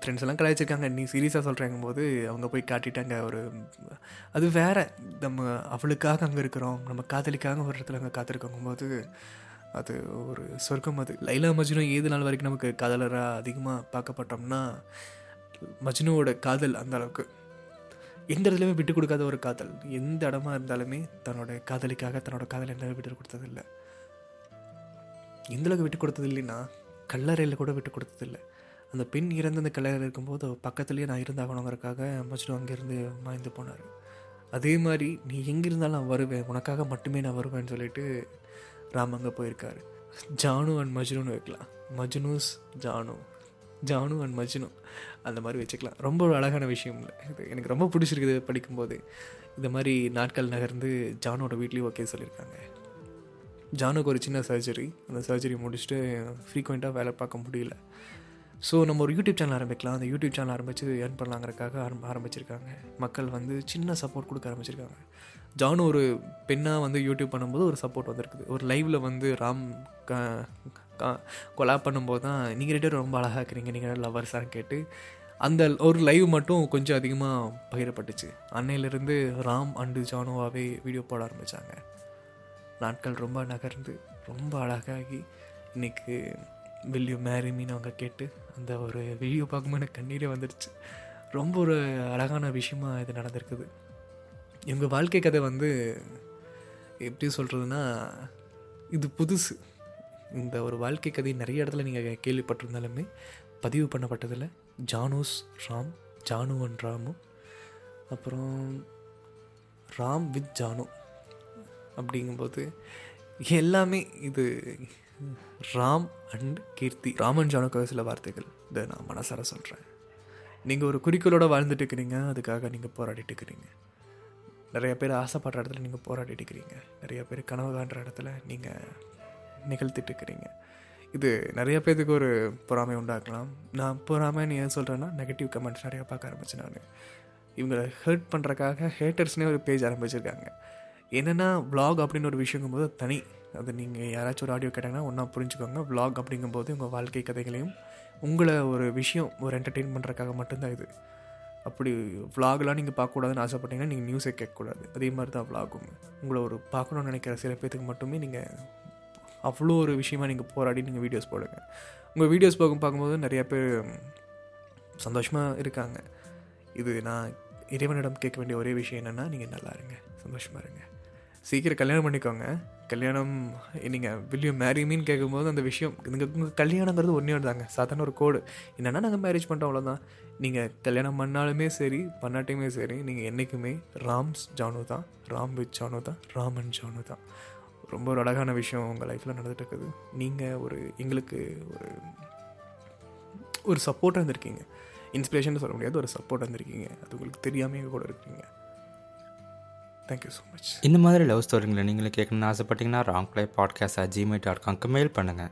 ஃப்ரெண்ட்ஸ் எல்லாம் கலாய்ச்சிருக்காங்க. நீ சீரியஸாக சொல்கிறேங்கும் போது அவங்க போய் காட்டிட்டாங்க. ஒரு அது வேற. நம்ம அவளுக்காக அங்கே இருக்கிறோம். நம்ம காதலிக்காக ஒரு இடத்துல அங்கே காத்திருக்கோங்கும் போது அது ஒரு சொர்க்கம் அது. லைலா மஜ்னு ஏது நாள் வரைக்கும் நமக்கு காதலராக அதிகமாக பார்க்கப்பட்டோம்னா மஜ்னுவோட காதல் அந்த அளவுக்கு. எந்த இடத்துலையுமே விட்டு கொடுக்காத ஒரு காதல். எந்த இடமா இருந்தாலுமே தன்னோட காதலிக்காக தன்னோட காதல் எந்த விட்டு கொடுத்ததில்லை. எந்தளவுக்கு விட்டு கொடுத்தது இல்லைன்னா கல்லறையில் கூட விட்டு கொடுத்ததில்லை. அந்த பெண் இறந்து அந்த கல்லறையில் இருக்கும்போது பக்கத்துலேயே நான் இருந்தாகணுங்கிறக்காக மஜ்னு அங்கேருந்து மாய்ந்து போனார். அதே மாதிரி நீ எங்கே இருந்தாலும் நான் வருவேன். உனக்காக மட்டுமே நான் வருவேன்னு சொல்லிட்டு ராம் அங்கே போயிருக்காரு. ஜானு அண்ட் மஜ்னு வைக்கலாம். மஜ்னூஸ் ஜானு. ஜானு அண்ட் மஜ்னு. அந்த மாதிரி வச்சுக்கலாம். ரொம்ப ஒரு அழகான விஷயம். இல்லை இது எனக்கு ரொம்ப பிடிச்சிருக்குது படிக்கும்போது. இந்த மாதிரி நாட்கள் நகர்ந்து ஜானோட வீட்லேயும் ஓகே சொல்லியிருக்காங்க. ஜானுக்கு ஒரு சின்ன சர்ஜரி அந்த சர்ஜரி முடிச்சுட்டு ஃப்ரீக்வெண்ட்டாக வேலை பார்க்க முடியல. ஸோ நம்ம ஒரு யூடியூப் சேனல் ஆரம்பிக்கலாம். அந்த யூடியூப் சேனல் ஆரம்பித்து ஏர்ன் பண்ணலாங்கிறக்காக ஆரம்ப ஆரம்பிச்சிருக்காங்க. மக்கள் வந்து சின்ன சப்போர்ட் கொடுக்க ஆரம்பிச்சிருக்காங்க. ஜானு ஒரு பெண்ணாக வந்து யூடியூப் பண்ணும்போது ஒரு சப்போர்ட் வந்திருக்குது. ஒரு லைவில் வந்து ராம் கொலாப் பண்ணும்போது தான் நீங்கள் ரெண்டு பேரும் ரொம்ப அழகாக இருக்கிறீங்க. நீங்கள் லவர்ஸாக கேட்டு அந்த ஒரு லைவ் மட்டும் கொஞ்சம் அதிகமாக பகிரப்பட்டுச்சு. அன்னையிலேருந்து ராம் அண்டு ஜானுவாகவே வீடியோ போட ஆரம்பித்தாங்க நாட்கள் ரொம்ப நகர்ந்து ரொம்ப அழகாகி இன்றைக்கி வில்யூ மேரி மீன் அவங்க கேட்டு அந்த ஒரு வீடியோ பார்க்கும்போது எனக்கு கண்ணீரே வந்துடுச்சு ரொம்ப ஒரு அழகான விஷயமாக இது நடந்திருக்குது. எங்கள் வாழ்க்கை கதை வந்து எப்படி சொல்கிறதுனா இது புதுசு. இந்த ஒரு வாழ்க்கை கதை நிறைய இடத்துல நீங்கள் கேள்விப்பட்டிருந்தாலுமே பதிவு பண்ணப்பட்டதில் ஜானூஸ் ராம் ஜானு அண்ட் ராமு. அப்புறம் ராம் வித் ஜானு அப்படிங்கும்போது எல்லாமே இது ராம் அண்ட் கீர்த்தி. ராமன் ஜானுக்காக சில வார்த்தைகள் இதை நான் மனசார சொல்கிறேன் நீங்கள் ஒரு குறிக்கோளோட வாழ்ந்துட்டு இருக்கிறீங்க அதுக்காக நீங்கள் போராடிட்டு இருக்கிறீங்க. நிறைய பேர் ஆசைப்படுற இடத்துல நீங்கள் போராடிட்டு இருக்கிறீங்க நிறைய பேர் கனவு காண்ற இடத்துல நீங்கள் நிகழ்த்திட்டு இருக்கிறீங்க இது நிறைய பேர்த்துக்கு ஒரு பொறாமை உண்டாக்கலாம். நான் பொறாமைன்னு ஏன் சொல்கிறேன்னா நெகட்டிவ் கமெண்ட்ஸ் நிறையா பார்க்க ஆரம்பிச்சேன் நான். இவங்களை ஹர்ட் பண்ணுறக்காக ஹேட்டர்ஸ்னே ஒரு பேஜ் ஆரம்பிச்சிருக்காங்க. என்னென்னா vlog அப்படின்னு ஒரு விஷயங்கும்போது தனி. அது நீங்கள் யாராச்சும் ஒரு ஆடியோ கேட்டாங்கன்னா ஒன்றா புரிஞ்சுக்கோங்க. ப்ளாக் அப்படிங்கும்போது உங்கள் வாழ்க்கை கதைகளையும் உங்களை ஒரு விஷயம் ஒரு என்டர்டெயின் பண்ணுறக்காக மட்டும்தான் இது. அப்படி vlogலாம் நீங்கள் பார்க்கக்கூடாதுன்னு ஆசைப்பட்டீங்கன்னா நீங்கள் நியூஸை கேட்கக்கூடாது. அதே மாதிரி தான் vlogகும் உங்களை ஒரு பார்க்கணும்னு நினைக்கிற சில பேர்த்துக்கு மட்டுமே நீங்கள் அவ்வளோ ஒரு விஷயமா நீங்கள் போராடி நீங்கள் வீடியோஸ் போடுங்க. உங்கள் வீடியோஸ் பார்க்கும் பார்க்கும்போது நிறையா பேர் சந்தோஷமாக இருக்காங்க. இது நான் இறைவனிடம் கேட்க வேண்டிய ஒரே விஷயம் என்னென்னா நீங்கள் நல்லா இருங்க. சந்தோஷமாக இருங்க. சீக்கிரம் கல்யாணம் பண்ணிக்கோங்க. கல்யாணம் நீங்கள் வில்லியம் மேரிமின்னு கேட்கும்போது அந்த விஷயம் நீங்கள் உங்கள் கல்யாணங்கிறது ஒன்றே தாங்க சாதாரண ஒரு கோடு என்னென்னா நாங்கள் மேரேஜ் பண்ணிட்டோம் அவ்வளோதான் நீங்கள் கல்யாணம் பண்ணாலுமே சரி பண்ணாட்டையுமே சரி நீங்கள் என்றைக்குமே ராம்ஸ் ஜானு தான் ராம் வித் ஜானு தான் ராமன் ஜானு தான். ரொம்ப ஒரு அழகான விஷயம் உங்கள் லைஃப்பில் நடந்துட்டு இருக்குது நீங்கள் ஒரு எங்களுக்கு ஒரு ஒரு சப்போர்ட்டாக இருந்திருக்கீங்க. இன்ஸ்பிரேஷன் சொல்ல முடியாது ஒரு சப்போர்ட் வந்திருக்கீங்க அது உங்களுக்கு தெரியாமல் கூட இருக்கீங்க தேங்க்யூ ஸோ மச் இந்த மாதிரி லவ் ஸ்டோரிங்களை நீங்களும் கேட்கணும்னு ஆசைப்பட்டீங்கன்னா wrong play podcast gmail dot காம்க்கு mail பண்ணுங்கள்